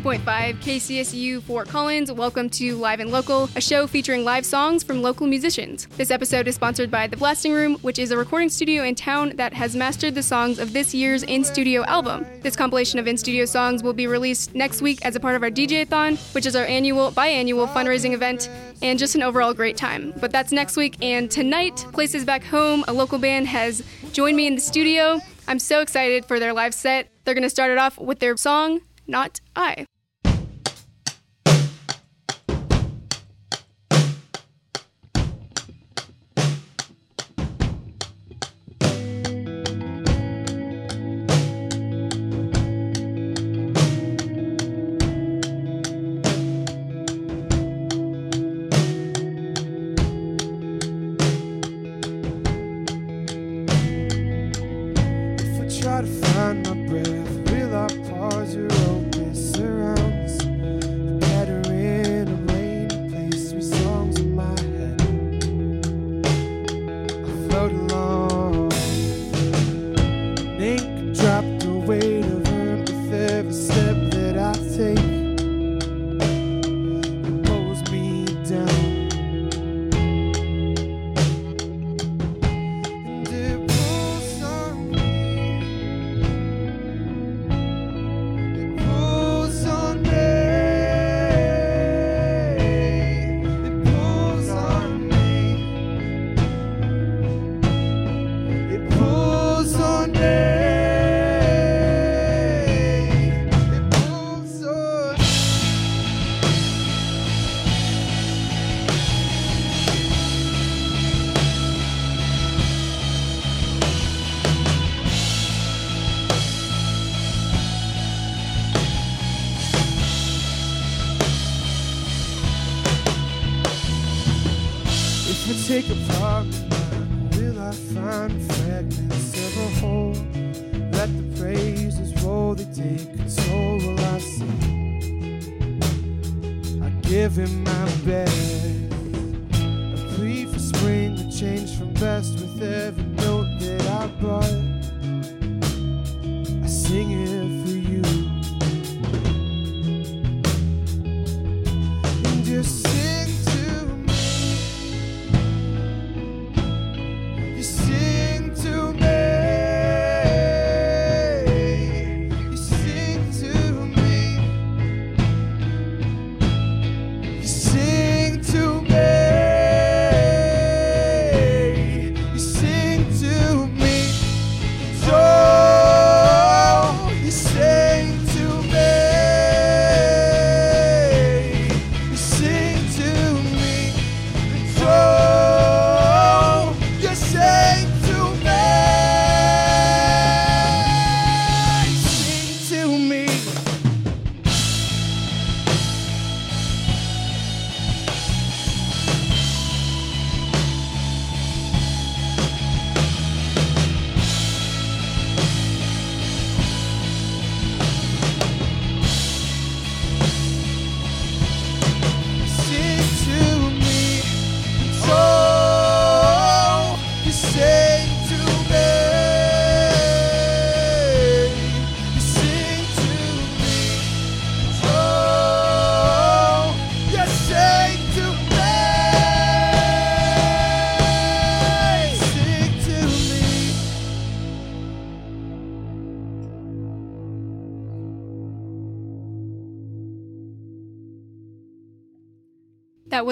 90.5 KCSU Fort Collins. Welcome to Live and Local, a show featuring live songs from local musicians. This episode is sponsored by The Blasting Room, which is a recording studio in town that has mastered the songs of this year's in studio album. This compilation of in studio songs will be released next week as a part of our DJ-a-thon, which is our annual biannual fundraising event and just an overall great time. But that's next week and tonight, Places Back Home, a local band has joined me in the studio. I'm so excited for their live set. They're going to start it off with their song not I.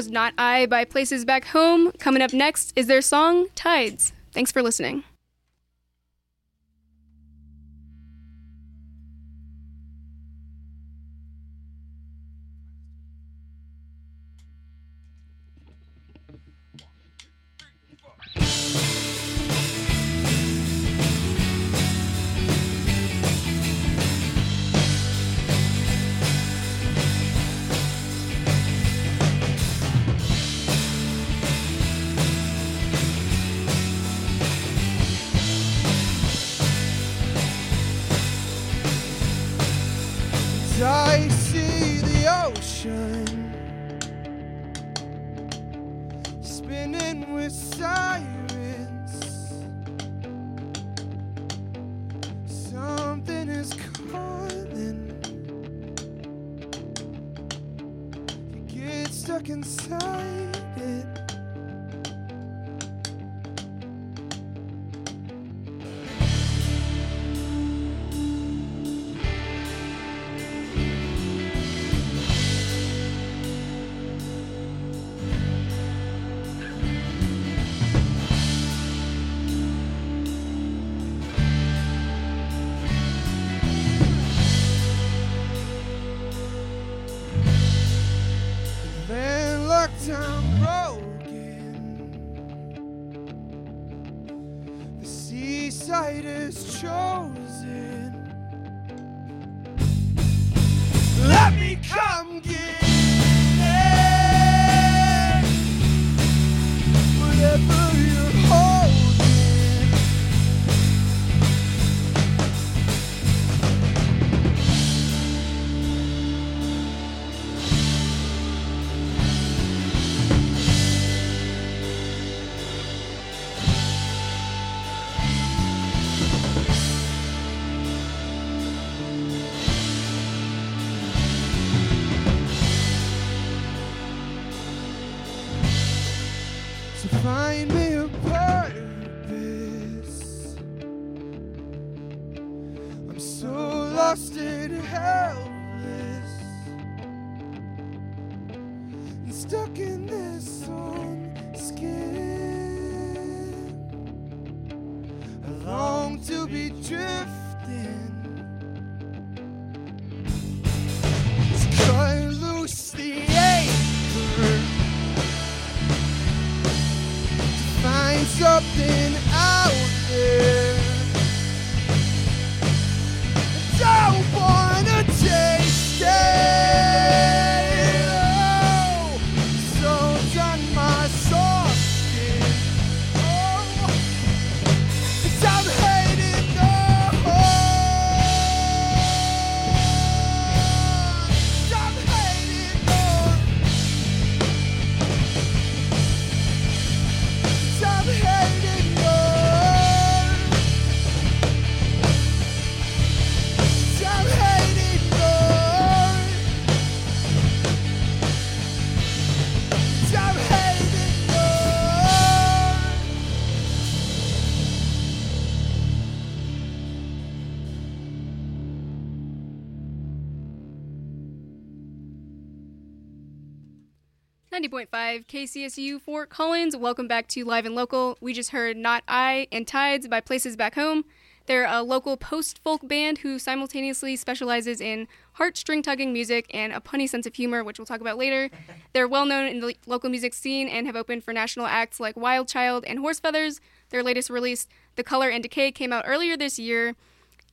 was Not I by Places Back Home. Coming up next is their song, Tides. Thanks for listening. 89.5 KCSU Fort Collins. Welcome back to Live and Local. We just heard Not I and Tides by Places Back Home. They're a local post folk band who simultaneously specializes in heartstring tugging music and a punny sense of humor, which we'll talk about later. They're well known in the local music scene and have opened for national acts like Wild Child and Horse Feathers. Their latest release, The Color and Decay, came out earlier this year.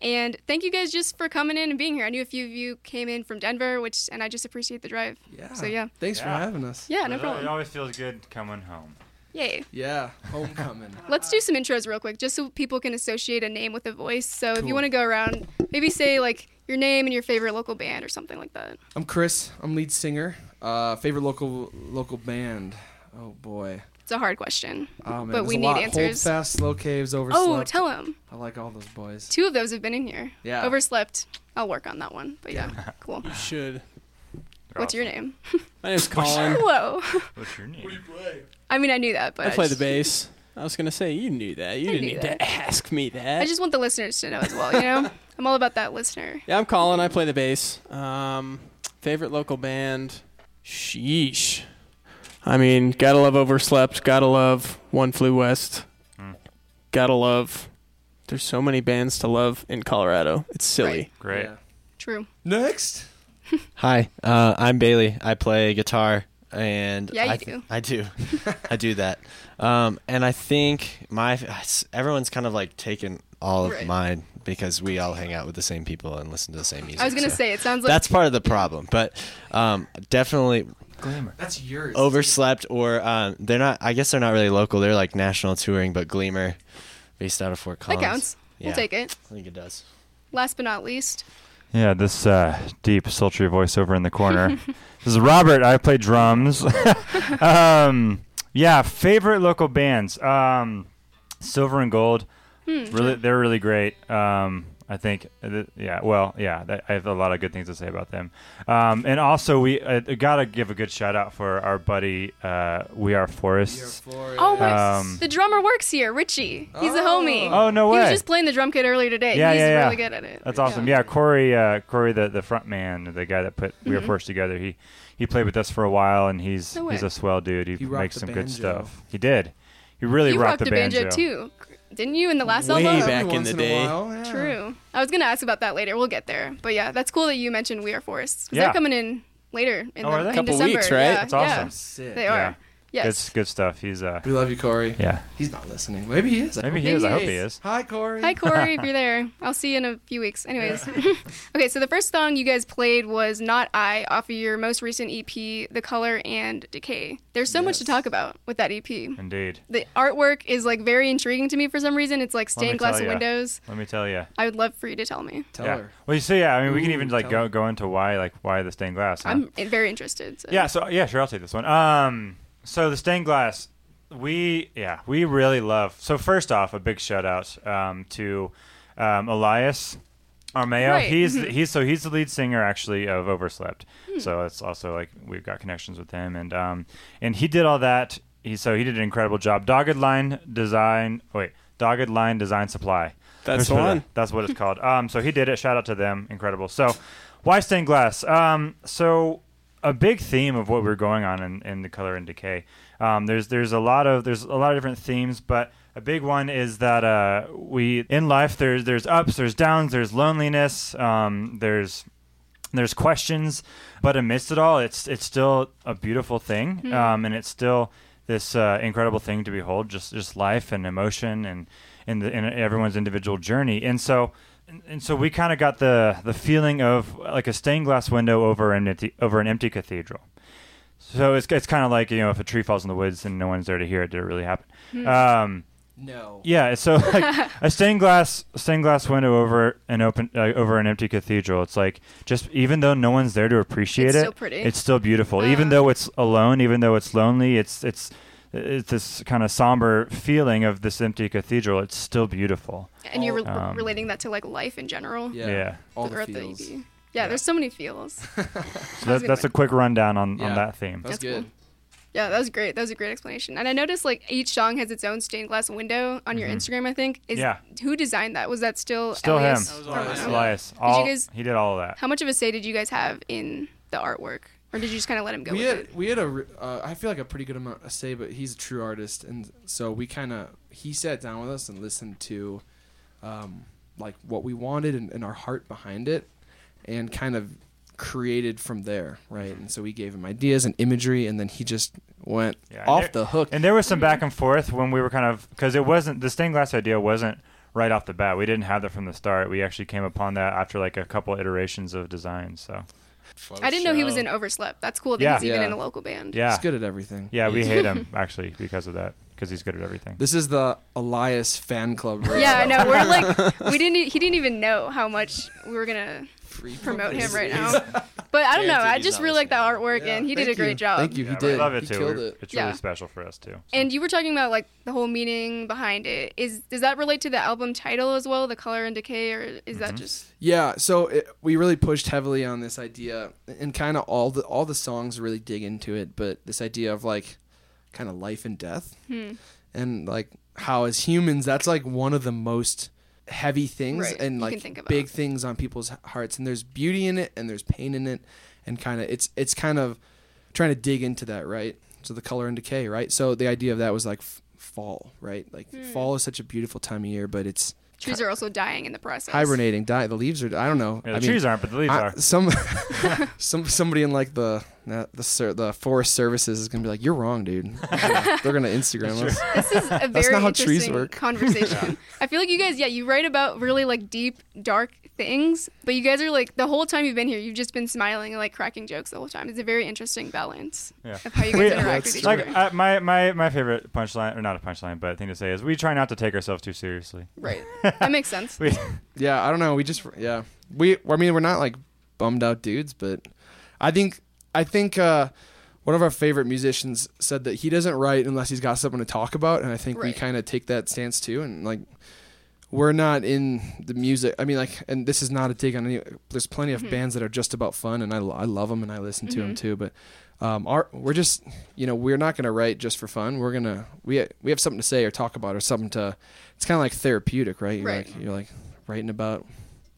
And thank you guys just for coming in and being here. I knew a few of you came in from Denver, which and I just appreciate the drive. Yeah. So yeah, Thanks Yeah. for having us. yeah, no problem. It always feels good coming home. Yay. Yeah. Homecoming. Let's do some intros real quick, just so people can associate a name with a voice. So if you want to go around, maybe say like your name and your favorite local band or something like that. I'm Chris. I'm lead singer. Uh, favorite local local band. Oh boy. It's a hard question. Oh man. But we need lot. answers. Hold fast, slow caves, overslept. Oh, tell them. I like all those boys. Two of those have been in here. Yeah. Overslept. I'll work on that one. But yeah, cool. You Should. They're What's your name? My name's Colin. Whoa. What's your name? I mean, I knew that, but I play the just- bass. I was gonna say you knew that. You I didn't need that. to ask me that. I just want the listeners to know as well. You know, I'm all about that listener. yeah, I'm Colin. I play the bass. Um, favorite local band. Sheesh. I mean, gotta love Overslept. Gotta love One Flew West. Mm. Gotta love. There's so many bands to love in Colorado. It's silly. Right. Great. Yeah. True. Next. Hi, uh, I'm Bailey. I play guitar, and Yeah, you I, do. I do, I do that. Um, and I think my everyone's kind of like taken all of Right. mine because we all hang out with the same people and listen to the same music. I was gonna so say it sounds like that's part of the problem, but um, definitely Glimmer. That's yours. overslept or um, they're not. I guess they're not really local. They're like national touring, but Gleemer, based out of Fort Collins. that counts. Yeah, We'll take it. I think it does. Last but not least, Yeah, this uh, deep, sultry voiceover in the corner. this is Robert. I play drums. um, yeah, favorite local bands. Um, Silver and Gold. Hmm. Really, they're really great. Um, I think, uh, yeah, well, yeah, that, I have a lot of good things to say about them. Um, and also, we uh, gotta give a good shout out for our buddy, uh, We Are Forests. Oh my! Um, the drummer works here, Richie. He's a Oh. homie. Oh, no way. He was just playing the drum kit earlier today. Yeah, He's yeah, yeah. really good at it. That's awesome. Yeah, Corey, uh, Corey, the the front man, the guy that put We Mm-hmm. Are Forests together. He he played with us for a while, and he's No he's a swell dude. He, He makes the some good stuff. He did. He really you rocked, rocked the banjo. banjo too, didn't you? In the last Way album. back Every in the once a day. while, yeah. True. I was gonna ask about that later. We'll get there. But yeah, that's cool that you mentioned We Are Forests. 'cause Yeah. They're coming in later in, Oh, the, are they? in Couple December. weeks, right? Yeah, That's awesome. yeah. Sick. They are. Yeah. Yes. Good good stuff. He's uh We love you, Corey. yeah. He's not listening. Maybe he is. I Maybe hope he is. I hope he is. Hi, Corey. Hi, Corey, if you're there. I'll see you in a few weeks. Anyways. okay, so the first song you guys played was Not I off of your most recent EP, The Color and Decay. There's so much to talk about with that EP. Indeed. The artwork is like very intriguing to me for some reason. It's like stained glass ya. windows. Let me tell you. I would love for you to tell me. Tell yeah. her. Well, you see, yeah. I mean, we can even like tell go go into why like why the stained glass. huh? I'm very interested. So. Yeah, so yeah, sure, I'll take this one. Um, so the stained glass, we yeah, we really love. So first off, a big shout out um, to um, Elias Armeo. Right, He's mhm. he's so he's the lead singer actually of Overslept. Hmm. So it's also like we've got connections with him, and um, and he did all that. He so he did an incredible job. Dogged Line Design. Wait, Dogged Line Design Supply. That's the what it- one. That's what it's called. Um, so he did it. Shout out to them. Incredible. So, why stained glass? Um, so a big theme of what we're going on in, in the color and decay. Um, there's there's a lot of there's a lot of different themes, but a big one is that uh, we in life there's there's ups, there's downs, there's loneliness, um, there's there's questions, but amidst it all, it's it's still a beautiful thing, um, and it's still this uh, incredible thing to behold, just just life and emotion and and, the, and everyone's individual journey. And so and, and so we kind of got the the feeling of like a stained glass window over an empty over an empty cathedral. So it's it's kind of like you know if a tree falls in the woods and no one's there to hear it, did it really happen? Um, No. yeah, so like a stained glass stained glass window over an open uh, over an empty cathedral. It's like just even though no one's there to appreciate It's it, still pretty. it's still beautiful. even Uh. though it's alone, even though it's lonely, it's it's it's this kind of somber feeling of this empty cathedral. It's still beautiful. And you're re- Um, relating that to like life in general. Yeah. Yeah. All the the feels. EP. Yeah, there's so many feels. So That was that, a good that's a quick rundown on, Yeah. on that theme. That's, That's good. cool. Yeah, that was great. That was a great explanation. And I noticed like each song has its own stained glass window on your Instagram. I think. Is, Yeah. Who designed that? Was that still Still Elias? him. was Or- Elias. okay. Elias. All, guys- he did all of that. How much of a say did you guys have in the artwork, or did you just kind of let him go we with had it? we had a uh, I feel like a pretty good amount of say, but he's a true artist, and so we kind of he sat down with us and listened to, um, like what we wanted and, and our heart behind it, and kind of created from there, right? And so we gave him ideas and imagery, and then he just went Yeah, off there- the hook. And there was some back and forth when we were kind of because it wasn't the stained glass idea wasn't right off the bat. We didn't have that from the start. We actually came upon that after like a couple iterations of design. So I didn't know he was in Overslept. That's cool that Yeah. he's even Yeah. in a local band. yeah, He's good at everything. yeah, we hate him actually because of that because he's good at everything. This is the Elias fan club. Right Yeah, I know. We're like, we didn't. e- He didn't even know how much we were gonna Free promote him right now. But I don't know. Guaranteed I he's just not really like that listening. artwork, Yeah, and he did thank a great you. job. Thank you. Yeah, he we did. love it he too. killed We're- it. It's Yeah. really special for us too. So. And you were talking about like the whole meaning behind it. Is does that relate to the album title as well, the color and decay, or is that just Yeah, so it, we really pushed heavily on this idea, and kind of all the all the songs really dig into it. But this idea of like, kind of life and death, Hmm. and like how as humans, that's like one of the most heavy things Right, and like big things on people's hearts. And there's beauty in it, and there's pain in it, and kind of it's it's kind of trying to dig into that, right? So the color and decay, right? So the idea of that was like f- fall, right? Like Hmm. fall is such a beautiful time of year, but it's trees are also dying in the process? hibernating, die. The leaves are. I don't know. Yeah, I the mean, trees aren't, but the leaves I- are. some some somebody in like the not the the forest services is gonna be like, "You're wrong, dude." They're gonna Instagram us. This is a very not how trees interesting work. conversation. I feel like you guys, yeah, you write about really like deep, dark things, but you guys are like the whole time you've been here, you've just been smiling and like cracking jokes the whole time. It's a very interesting balance Yeah. of how you guys We- interact with That's each Like other. uh, my my my favorite punchline, or not a punchline, but thing to say is we try not to take ourselves too seriously. right. That makes sense. We, Yeah, I don't know. We just yeah. We I mean we're not like bummed out dudes, but I think I think uh one of our favorite musicians said that he doesn't write unless he's got something to talk about, and I think we kind of take that stance too. And like we're not in the music. I mean, like, and this is not a dig on any. There's plenty of Mhm. bands that are just about fun, and I, I love them and I listen to them Mhm. too. But um, our we're just you know we're not gonna write just for fun. We're gonna we we have something to say or talk about or something to. It's kind of like therapeutic, right? You're Right. like you're like writing about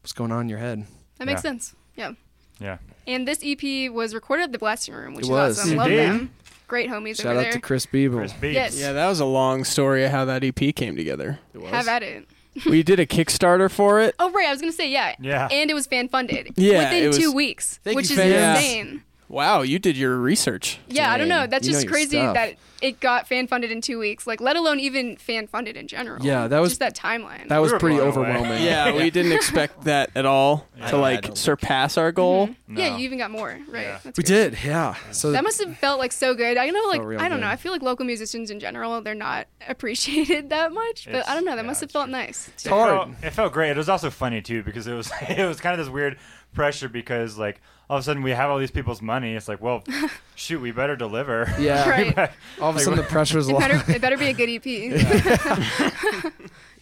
what's going on in your head. That makes Yeah. sense. Yeah. Yeah. And this EP was recorded at the Blasting Room, which It is was. awesome. Love Indeed. them. Great homies Shout over out to Chris Beeble. Chris Beats. Yes. Yeah, that was a long story of how that EP came together. It was. Have at it. we did a Kickstarter for it. Oh right, I was gonna say yeah. Yeah. And it was fan funded. Yeah, Within it was- two weeks, Thank which you, is fans. insane. Wow, you did your research. Yeah, I don't know. That's you know just your crazy stuff. that it got fan funded in two weeks. Like, let alone even fan funded in general. Yeah, that was- just that timeline. That was were pretty blown away. overwhelming. Yeah, we didn't expect that at all Yeah, to I like don't surpass our goal. Mhm. Yeah, No. you even got more, right? Yeah. That's we great. did. Yeah. So That must have felt like so good. I know, like real I don't know. good. I feel like local musicians in general, they're not appreciated that much. But It's- I don't know. That yeah, must have it's felt true. nice. It hard. Felt, it felt great. It was also funny too because it was it was kind of this weird pressure because like all of a sudden we have all these people's money. It's like, well, shoot, we better deliver. yeah. Right. All of a Like, sudden the pressure was It lot. better, it better be a good EP.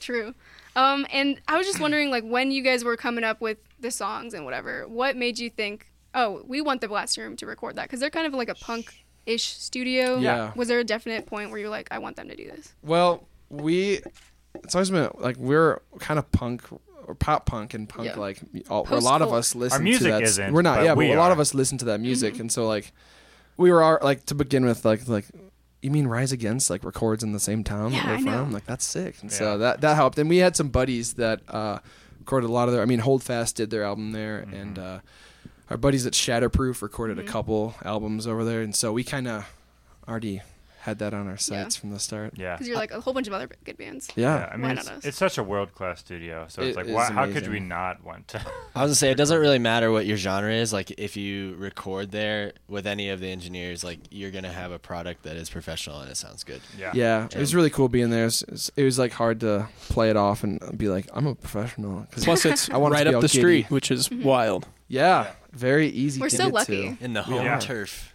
True. Um, and I was just wondering, like, when you guys were coming up with the songs and whatever, what made you think, oh, we want the Blast Room to record that? Because they're kind of like a punk-ish studio. Yeah. Was there a definite point where you're like, I want them to do this? Well, we it's always been like we're kind of punk or pop punk and punk Yeah. like all, a lot of Post-folk. us listen music to that. isn't, we're not, but yeah, we but a lot of us listen to that music, Mm-hmm. and so like we were our, like to begin with like like you mean Rise Against like records in the same town Yeah, that we're I know. from? Like that's sick. And Yeah. so that that helped. And we had some buddies that uh recorded a lot of their I mean Holdfast did their album there Mm-hmm. and uh our buddies at Shatterproof recorded Mhm. a couple albums over there and so we kind of already had that on our sights from the start. Yeah. Because you're like a whole bunch of other good bands. Yeah. Yeah, I mean, it's, it's such a world class studio, so It it's like, is why, how could we not want to? I was gonna say it doesn't really matter what your genre is. Like if you record there with any of the engineers, like you're gonna have a product that is professional and it sounds good. yeah. Yeah, it was really cool being there. It was, it was- it was, like hard to play it off and be like, I'm a professional. 'Cause- Plus, it's I want it to right be up the giddy. street, which is Mhm. wild. yeah, very easy. We're to so get lucky. To. In the home are. turf.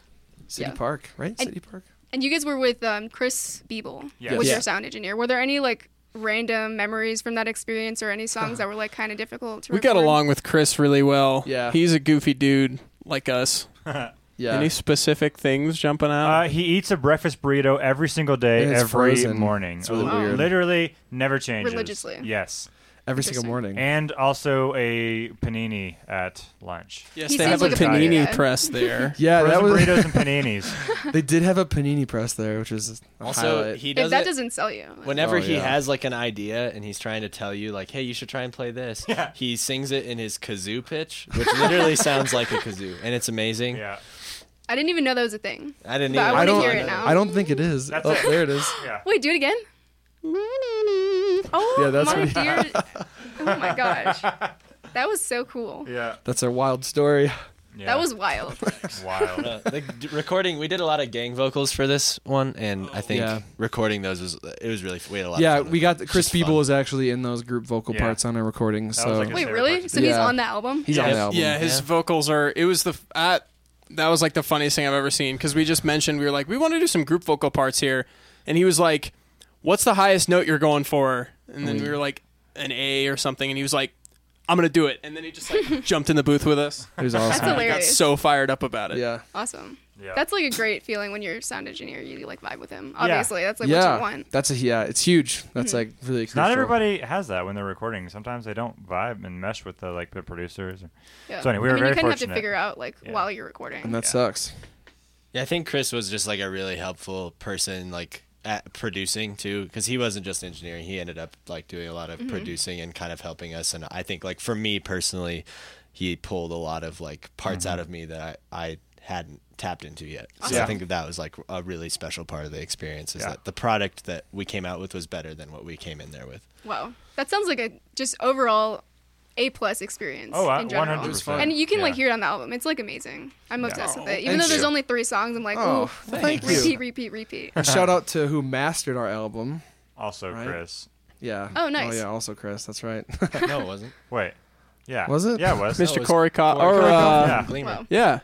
City Yeah. Park, right? And- City Park. And you guys were with um, Chris Beeble, Yes. was Yeah. your sound engineer. Were there any like random memories from that experience or any songs that were like kind of difficult to We got along with Chris really well. Yeah. He's a goofy dude like us. Yeah, Any specific things jumping out? Uh, he eats a breakfast burrito every single day, every frozen. morning. It's really Wow. weird. Literally never changes. Religiously. Yes. Every single morning. And also a panini at lunch. yes, He they seems have a like a panini diet. press there. yeah, that was. burritos and paninis. they did have a panini press there, which was a Also, highlight. he If that it doesn't sell you, whenever Oh, he yeah. has like an idea and he's trying to tell you like, hey, you should try and play this. Yeah. He sings it in his kazoo pitch, which literally sounds like a kazoo, and it's amazing. Yeah. I didn't even know that was a thing. I didn't. But I even wanna don't. hear it now. I don't think it is. That's oh, it. there it is. Yeah. Wait, do it again. Oh Yeah, that's my dear! Oh my gosh, that was so cool. Yeah. That's a wild story. yeah. That was wild. wild. Uh, the d- recording, we did a lot of gang vocals for this one, and I think Yeah. recording those was it was really we had a lot. Yeah, of fun we got the, Chris Beeble was actually in those group vocal Yeah. parts on our recording. was So like Wait, really? So he's Yeah. on the album? he's on Yeah. the album. Yeah, his Yeah. vocals are. It was the. f- Uh, that was like the funniest thing I've ever seen because we just mentioned we were like we want to do some group vocal parts here, and he was like, "What's the highest note you're going for?" And then we were like an A or something, and he was like, "I'm gonna do it," and then he just like jumped in the booth with us. It was That's awesome. I got hilarious. so fired up about it. yeah. Awesome. Yeah. That's like a great feeling when you're a sound engineer. You like vibe with him. Obviously, that's like what yeah, you want. that's a yeah. It's huge. That's mm-hmm. like really crucial. Not everybody has that when they're recording. Sometimes they don't vibe and mesh with the like the producers. Yeah. So anyway, we I were mean, very you kind of have fortunate. to figure out like Yeah. while you're recording. and that Yeah. sucks. Yeah, I think Chris was just like a really helpful person, like at producing too, because he wasn't just engineering. He ended up like doing a lot Mm-hmm. of producing and kind of helping us. And I think like for me personally, he pulled a lot of like parts Mm-hmm. out of me that I, I hadn't tapped into yet. So Yeah. I think that that was like a really special part of the experience. Is Yeah. that the product that we came out with was better than what we came in there with. wow, that sounds like a just overall a plus experience Oh, I- in general. 100%. It was fun. And you can like hear it on the album. It's like amazing. I'm obsessed Oh, with it. Even thank though there's only three songs, I'm like, Oh, ooh, thank you. repeat, repeat, repeat. And shout out to who mastered our album. Also, Right. Chris. Yeah. Oh, nice. Oh yeah, also Chris. That's right. no, it wasn't. Wait. Yeah. Was it? Yeah, it was. No, Mr. it was Corey Co- Corey or uh, Yeah. Gleemer. Yeah.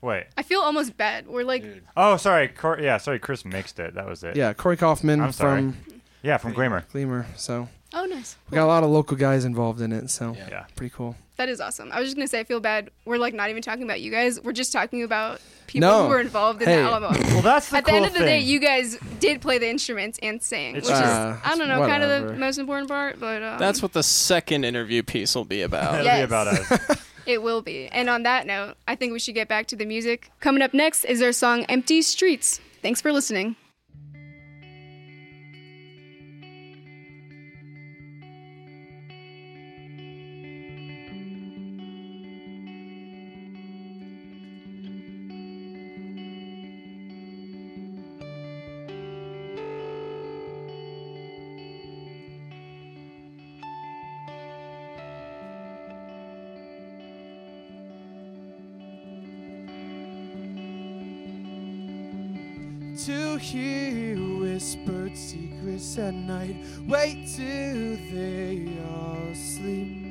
Wait. I feel almost bad. We're like, Dude. Oh, sorry. Cor- yeah, sorry. Chris mixed it. That was it. yeah, Corey Coffman I'm sorry. from Yeah, from Glamour. Gleemer. So Oh, nice. We got a lot of local guys involved in it, so Yeah. Yeah. pretty cool. That is awesome. I was just gonna say I feel bad. We're like not even talking about you guys. We're just talking about people No. who were involved in Hey. the Alamo. Well, that's the At the cool end of the thing. day, you guys did play the instruments and sing, It's which is Uh, I don't know, kind of the most important part. But um, That's what the second interview piece will be about. It'll Yes. be about us. it will be. And on that note, I think we should get back to the music. Coming up next is our song "Empty Streets." Thanks for listening. To hear whispered secrets at night, wait till they all sleep.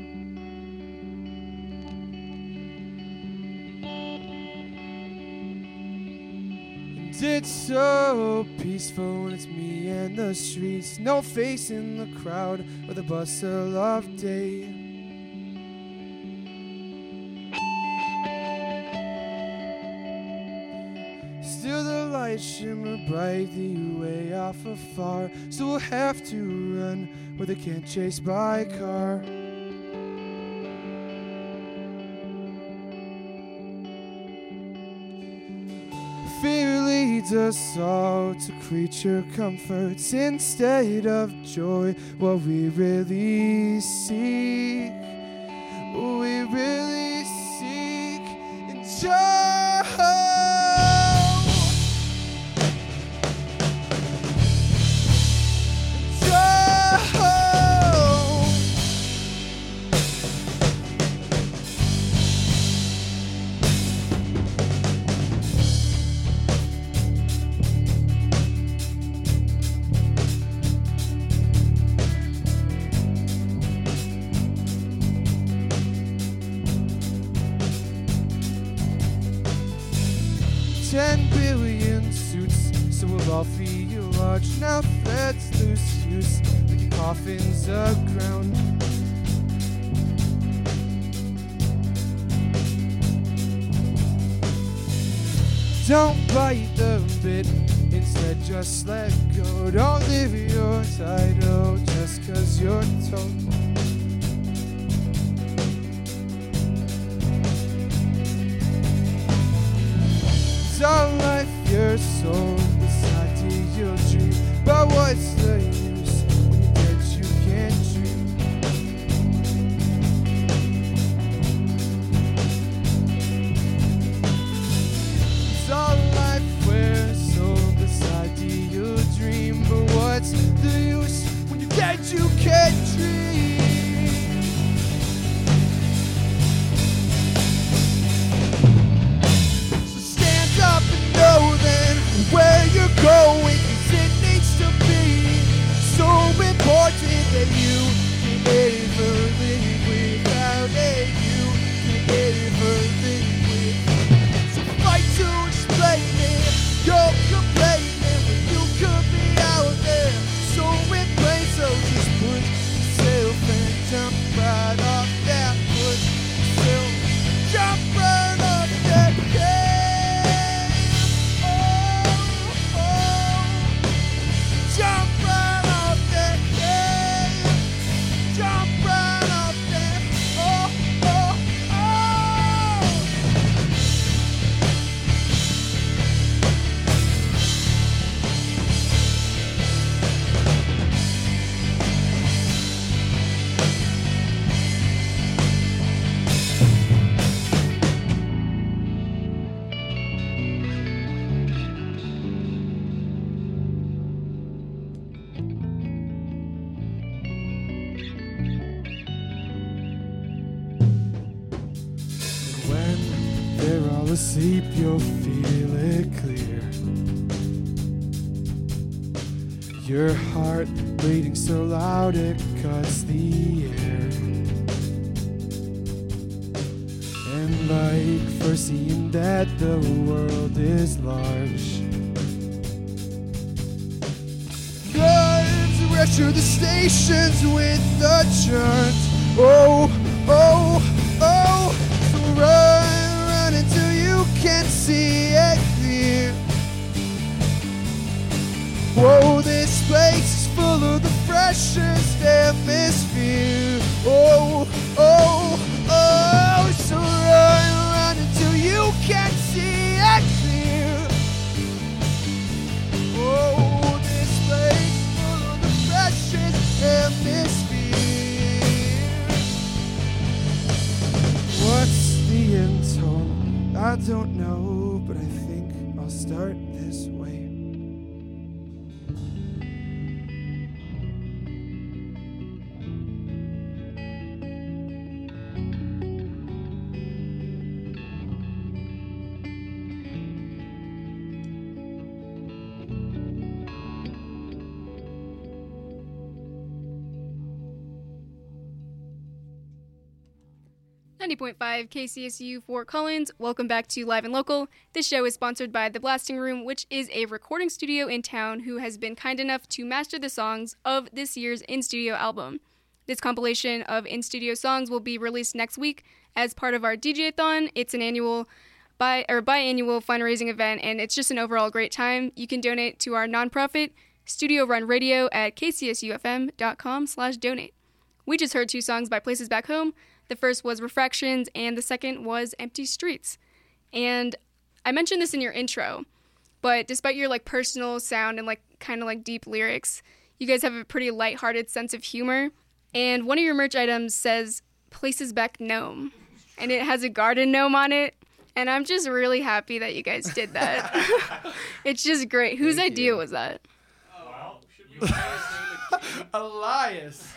It's so peaceful when it's me and the streets, no face in the crowd or the bustle of day. Shimmer brightly way off afar So we'll have to run where they can't chase by car. Fear leads us all to creature comforts instead of joy. What we really seek just Pressure the stations with the churns. Oh, oh, oh. So run, run until you can see it clear. Whoa, this place is full of the freshest atmosphere. Oh, I don't 93.5 KCSU Fort Collins. Welcome back to Live and Local. This show is sponsored by The Blasting Room, which is a recording studio in town who has been kind enough to master the songs of this year's in studio album. This compilation of in studio songs will be released next week as part of our DJ Thon. It's an annual bi- or biannual fundraising event, and it's just an overall great time. You can donate to our nonprofit, Studio Run Radio, at kcsufm.com slash donate. We just heard two songs by Places Back Home, the first was Refractions, and the second was Empty Streets. And I mentioned this in your intro, but despite your like personal sound and like kind of like deep lyrics, you guys have a pretty lighthearted sense of humor. And one of your merch items says Places Back Gnome, and it has a garden gnome on it. And I'm just really happy that you guys did that. it's just great. Whose idea was that? Elias.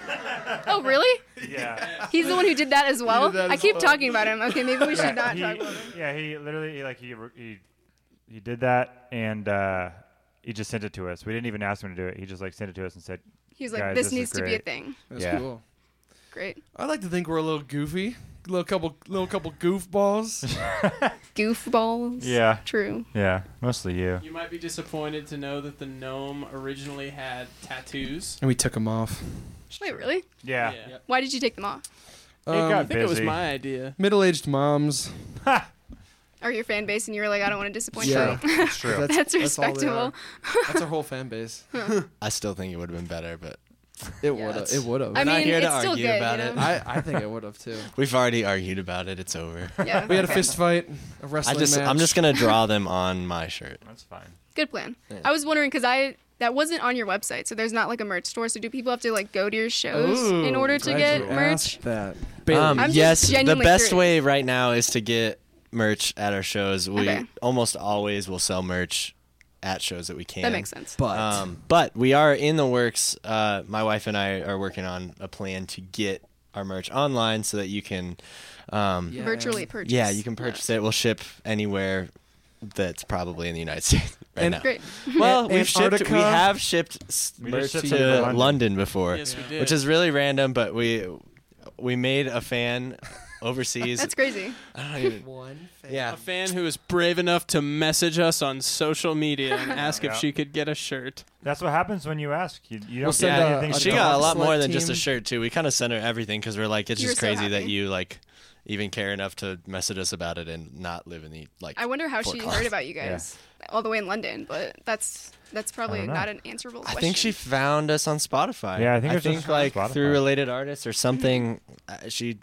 Oh, really? Yeah. He's the one who did that as well. that I as keep well. talking about him. Okay, maybe we should not he, talk about him. yeah, he literally he, like he he he did that and uh, he just sent it to us. We didn't even ask him to do it. He just like sent it to us and said, He's like, Guys, this, this needs to be a great. thing. That's Yeah. cool. Great. I like to think we're a little goofy, little couple, little couple goofballs. Goofballs. "Yeah, True. yeah, mostly you." You might be disappointed to know that the gnome originally had tattoos. and we took them off. Wait, really? Yeah. Why did you take them off? Um, got I think it was my idea. Middle-aged moms. Or your fan base, and you were like, I don't want to disappoint Yeah. you. It's true. That's all they respectable. are. That's our whole fan base. I still think it would have been better, but It Yeah, would have. it's- It would have. I We're not mean, here to it's still argue good. about you it. know? I, I think it would have too. we've already argued about it. It's over. yeah. We had a okay. fist fight, a I wrestling just match. I'm just gonna draw them on my shirt. That's fine. Good plan. Yeah. I was wondering because I that wasn't on your website, so there's not like a merch store. So do people have to like go to your shows in Ooh, order to glad get you merch? asked That. Bailey. Um, I'm just yes, the genuinely best curious. way right now is to get merch at our shows. We Okay. almost always will sell merch at shows that we can. That makes sense. but Um, but we are in the works. Uh, my wife and I are working on a plan to get our merch online so that you can, um, yeah. Yeah. Virtually purchase. Yeah, you can purchase it. We'll ship anywhere that's probably in the United States right And- now. Great. Well, An- we've shipped. We have shipped We merch to, shipped to London. London. before, Yes, we did. which is really random. But we we made a fan overseas. That's crazy. I don't even. one. Fan. Yeah, a fan who was brave enough to message us on social media and ask if Yeah. she could get a shirt. That's what happens when you ask. You, you don't We'll send get a- anything. a she do. got a lot more sled than just a team. shirt too. We kind of sent her everything because we're like, it's You were just so crazy that happy. you like even care enough to message us about it and not live in the like. I wonder how Fort she Collins. heard about you guys all the way in London, but that's that's probably don't know. not an answerable question. I question. think she found us on Spotify. Yeah, I think it was just on like Spotify. through related artists or something. uh, she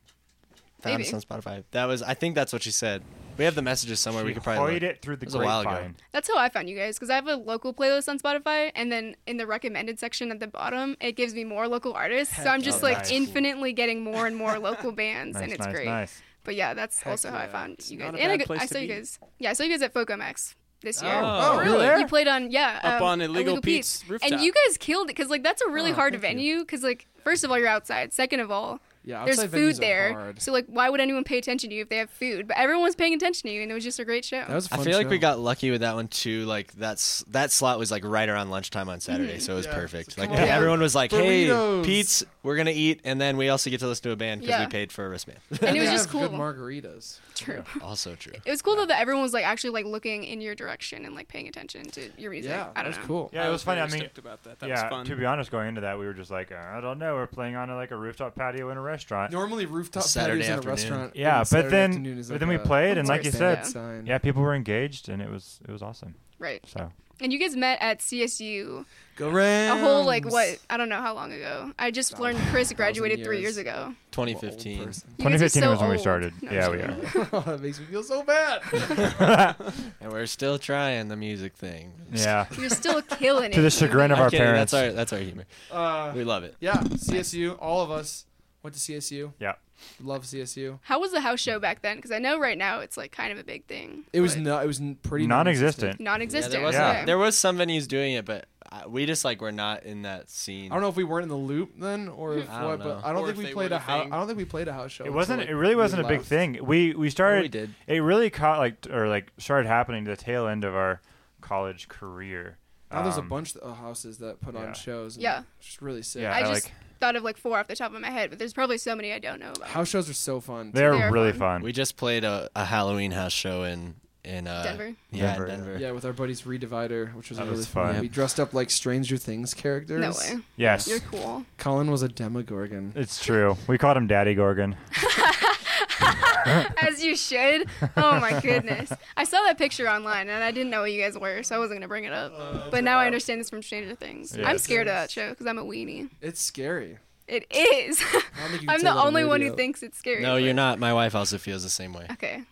found Maybe. us on Spotify. That was. I think that's what she said. We have the messages somewhere. we could probably. hoyed look. it through the It was a while ago. grapevine. That's how I found you guys because I have a local playlist on Spotify, and then in the recommended section at the bottom, it gives me more local artists. so I'm just yeah. like Nice. infinitely getting more and more local bands, Nice, and it's nice, great. nice. But yeah, that's also how I yeah. found It's you guys. not a And I, bad go- place I to saw you guys. Yeah, I saw you guys at FOCOMX this year. Oh, Oh, really? You played on yeah Up um, on Illegal Pete's rooftop. and you guys killed it because like that's a really Oh, hard venue because like first of all you're outside, second of all Yeah, there's food there, hard. so like why would anyone pay attention to you if they have food? But everyone was paying attention to you, and it was just a great show. That was a I fun feel like we got lucky with that one too. Like that's that slot was like right around lunchtime on Saturday, Mhm. so it was Yeah. perfect. So Like come on. everyone was like, Burritos. "Hey, Pete's we're gonna eat, and then we also get to listen to a band because Yeah. we paid for a wristband. And it was just cool. Good margaritas. True. also true. It was cool though that everyone was like actually like looking in your direction and like paying attention to your music. Yeah, I that don't was know. cool. Yeah, it was funny. I mean, stoked about that. That was yeah. fun. To be honest, going into that, we were just like, uh, I don't know, we're playing on a, like a rooftop patio in a restaurant. Normally rooftop Saturday patios at a afternoon. restaurant. Yeah, on but then afternoon is but like then we a played, and like you course, said, yeah. sign. yeah, people were engaged, and it was it was awesome. Right. So And you guys met at CSU Go Rams. a whole like what I don't know how long ago. I just learned Chris graduated three years. years ago. 2015. You guys are 2015 so was when we old. started. No, yeah, we kidding. are. that makes me feel so bad. And we're still trying the music thing. Yeah. You're still killing it. to the chagrin of I'm our kidding, parents. That's our that's our humor. Uh, We love it. yeah, CSU. All of us went to CSU. Yeah. Love CSU. How was the house show back then? Because I know right now it's like kind of a big thing. It was but no. It was n- pretty Non-existent. Non-existent. there was Yeah. okay. there was some venues doing it, but uh, we just like were not in that scene. I don't know if we weren't in the loop then, or if I what, know. but I don't Or think we played a house. I don't think we played a house show. It wasn't. like, It really wasn't a big left. thing. We we started. we did. It really caught like or like started happening to the tail end of our college career. Now there's a Um, bunch of houses that put yeah. on shows. And Yeah. it's just really sick. Yeah, I I just like- thought of like four off the top of my head, but there's probably so many I don't know about. House shows are so fun. They're They are really fun. fun. We just played a, a Halloween house show in in uh, Denver. Yeah, Denver, Denver. Yeah, with our buddies Redivider, which was That really was fun. fun. We dressed up like Stranger Things characters. No way. yes, You're cool. Colin was a Demogorgon. it's true. We called him Daddy Gorgon. As you should. Oh my goodness. I saw that picture online and I didn't know what you guys were, so I wasn't gonna bring it up. but now I understand this from Stranger Things. I'm Yes. scared of that show because I'm a weenie. It's scary. It is. I don't think you can I'm the only one who thinks it's scary. No, but- you're not. My wife also feels the same way. Okay.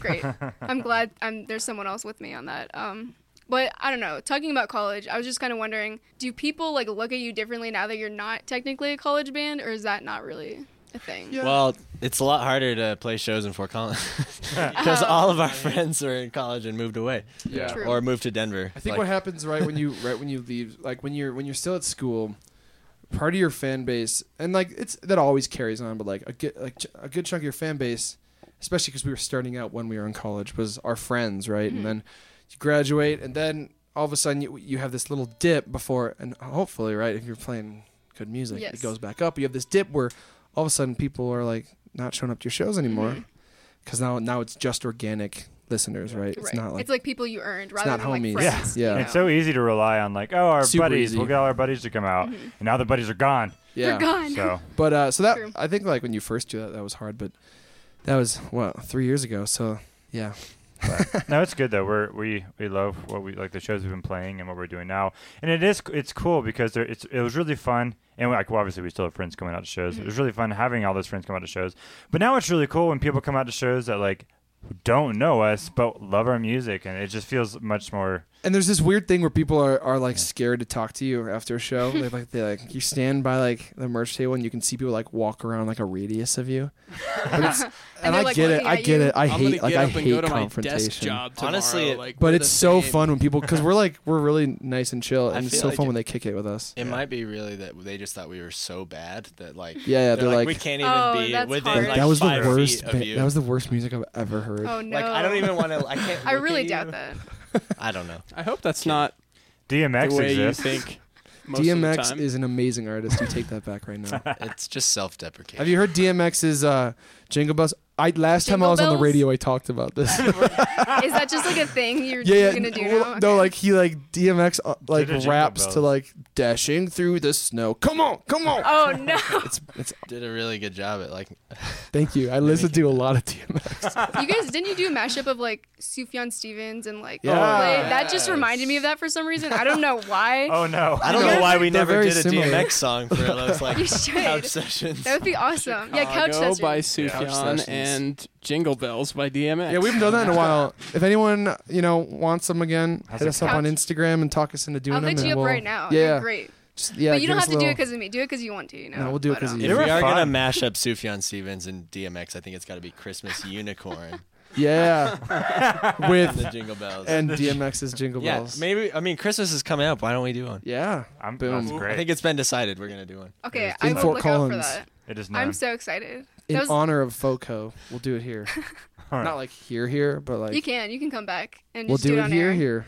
Great. I'm glad I'm there's someone else with me on that. Um but I don't know. Talking about college, I was just kind of wondering, do people like look at you differently now that you're not technically a college band or is that not really a thing? Yeah. Well, it's a lot harder to play shows in Fort Collins because oh. all of our friends are in college and moved away Yeah. True. or moved to Denver. I think Like, what happens right when you right when you leave, like when you're when you're still at school, part of your fan base, and like it's that always carries on, but like a good like ch- a good chunk of your fan base, especially because we were starting out when we were in college, was our friends, right? And mm-hmm. then you graduate, and then all of a sudden you you have this little dip before, and hopefully, right, if you're playing good music, Yes. it goes back up. You have this dip where all of a sudden people are like not showing up to your shows anymore, Mm-hmm. because now now it's just organic listeners, right? It's not like it's like people you earned rather not than like homies. friends. Yeah. you Yeah. It's know? so easy to rely on like, oh, our Super buddies. easy. We'll get all our buddies to come out, and now the buddies are gone. yeah. They're gone. So But uh, so that True. I think like when you first do that, that was hard. But that was what three years ago. So yeah, no, it's good though. We're we we love what we like the shows we've been playing and what we're doing now, and it is it's cool because there, it's it was really fun. And like well, obviously we still have friends coming out to shows. It was mm-hmm. really fun having all those friends come out to shows. But now it's really cool when people come out to shows that like don't know us but love our music, and it just feels much more. And there's this weird thing where people are, are like scared to talk to you after a show. they like they like you stand by like the merch table and you can see people like walk around like a radius of you. But it's, and, they're, I like, get it. I get you. it. I I'm hate like I hate go to my confrontation. tomorrow. Honestly, it- like, But it's so same. fun when people because we're like we're really nice and chill, and it's so like fun it- when they kick it with us. It might be really that they just thought we were so bad that like Yeah, yeah, they're, they're like, like- we can't even Oh, be that's within hard. like that was the worst. feet of ba- you. that was the worst music I've ever heard. Oh no. like I don't even want to. I can't. I really doubt that. I don't know. I hope that's not DMX the way exists. you think. Most of the DMX time. is an amazing artist. You take that back right now. It's just self-deprecating. Have you heard DMX's uh, Jingle Bells? I last time I Jingle was on the radio, I talked about this. Is that just like a thing you're, yeah, you're gonna do well, now? No, like he like DMX uh, like Did a Jingle raps to like dashing through the snow. Come on, come on. Oh no. It's it's. Did a really good job at like. Thank you. I listened to a lot of DMX. you guys didn't you do a mashup of like Sufjan Stevens and like Yeah. Coldplay? That just reminded me of that for some reason. I don't know why. Oh no! I don't know why we never did a similar. DMX song for those like You should. couch sessions. That would be awesome. yeah, couch Chicago sessions. by Couch Sufjan Sessions. and Jingle Bells by DMX. yeah, we haven't done that in a while. If anyone you know wants them again, How's hit it us up on Instagram and talk us into doing I'll them. hit and you up we'll- right now. Yeah, You're great. Just, yeah. but you give don't us have a to do it little- because of me. Do it because you want to. You know. No, we'll do it But, 'cause um, of If we were are gonna fun. mash up Sufjan Stevens and DMX, I think it's got to be Christmas Unicorn Yeah, with the Jingle Bells. and DMX's Jingle yeah, Bells. maybe. I mean, Christmas is coming up. Why don't we do one? Yeah, I'm, Boom. That's I think it's been decided we're gonna do one. Okay, In I will Fort look out for Collins. that. it is I'm so excited. In was- honor of FOCO, we'll do it here. All right. Not like here, here, but like you can. You can come back and we'll just do it it on here, air. here.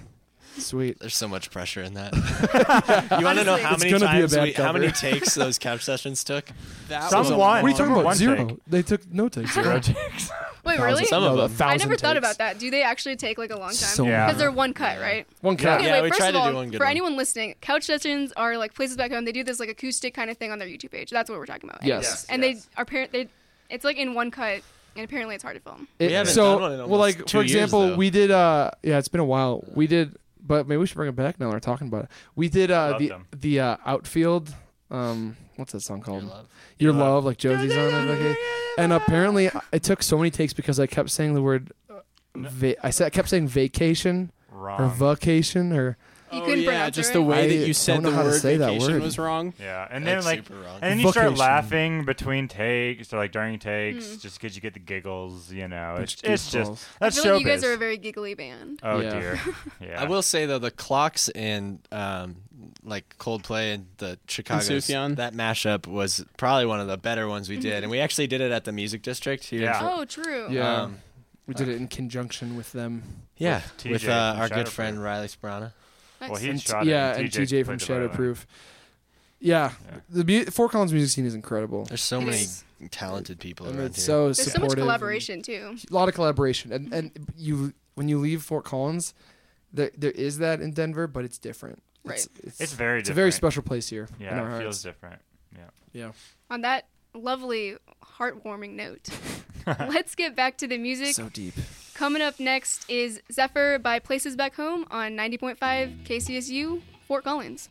Sweet. There's so much pressure in that. you want to know how It's many gonna be a times we, how many takes those couch sessions took? That Some was one. What are you talking about? one Zero. take. They took no takes. Zero Zero. takes. Wait, really? Some of no, a them. I thousand never thought about that. Do they actually take like a long time? So Yeah. Because they're one cut, right? One cut. Yeah. Okay, wait, we first tried of to do all, one good for one. anyone listening, couch sessions are like places back home. They do this like acoustic kind of thing on their YouTube page. That's what we're talking about. Yes. Yes, and yes. they are parent. They, it's like in one cut, and apparently it's hard to film. It- We haven't so, done one in well, almost like two for years, example, though. we did. uh Yeah, it's been a while. We did, but maybe we should bring it back now. that We're talking about it. We did uh Love the them. the uh, outfield. Um, what's that song called? Your love. Your Your love, Love. like Josie's on it. Okay. And apparently, it took so many takes because I kept saying the word. uh, Va- I said I kept saying vacation or Wrong. vacation or You oh, couldn't yeah, pronounce it just right? the way I that you don't said know the how to word say that vacation word. was wrong. yeah, and That's then like, super wrong. and then you start Vocation. laughing between takes or like during takes, Mm. just because you get the giggles. You know, it's Bunch it's just goofballs. that's I feel like you guys are a very giggly band. oh Yeah. dear. Yeah. I will say though, the clocks and um, like Coldplay and the Chicago Sufjan. that mashup was probably one of the better ones we did, and we actually did it at the Music District here. in Yeah. Fort- Oh, true. Yeah. Um, we did it in conjunction with them. yeah, TJ with from uh, our good Shadowproof. friend Riley Sperana. Well, Nice. he And- shot yeah, it. and TJ from played the. Shadowproof. Yeah, Yeah. the mu- Fort Collins music scene is incredible. There's so It many is. talented people and around it's here. so There's so much supportive and- collaboration too. a lot of collaboration and and you when you leave Fort Collins there there is that in Denver but it's different it's, it's, It's very it's a very special place here in Yeah, our it feels hearts different. Yeah. yeah On that lovely, heartwarming note, let's get back to the music. so deep Coming up next is Zephyr by Places Back Home on 90.5 KCSU, Fort Collins.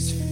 I,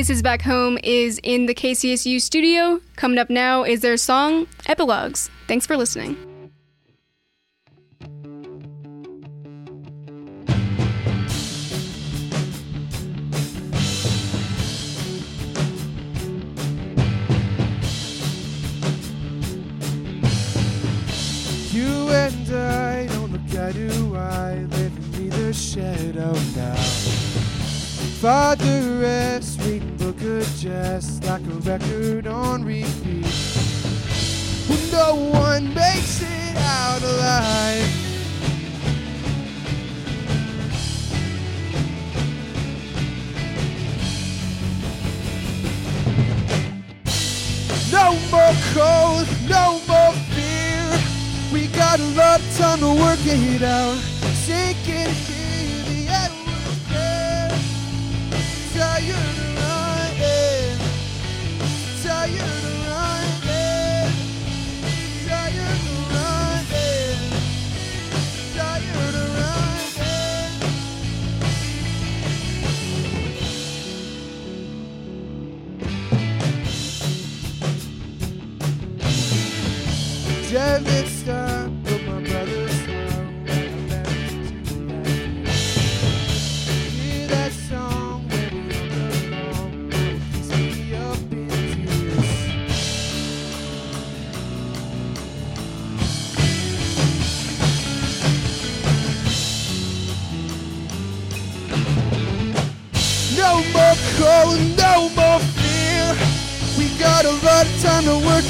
Places Back Home is in the KCSU studio. Coming up now is their song, Epilogues. Thanks for listening.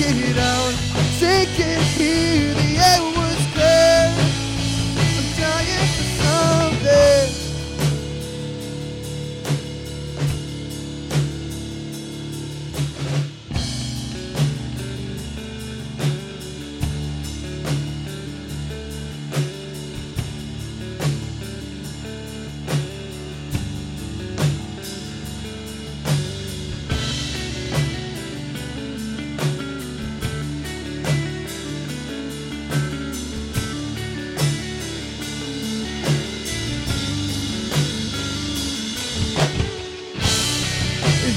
get up.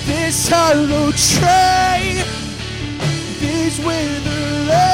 This hollow train, these wither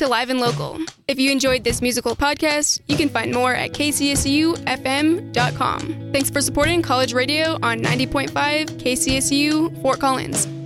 to Live and Local. If you enjoyed this musical podcast, you can find more at kcsufm.com. Thanks for supporting college radio on 90.5 KCSU Fort Collins.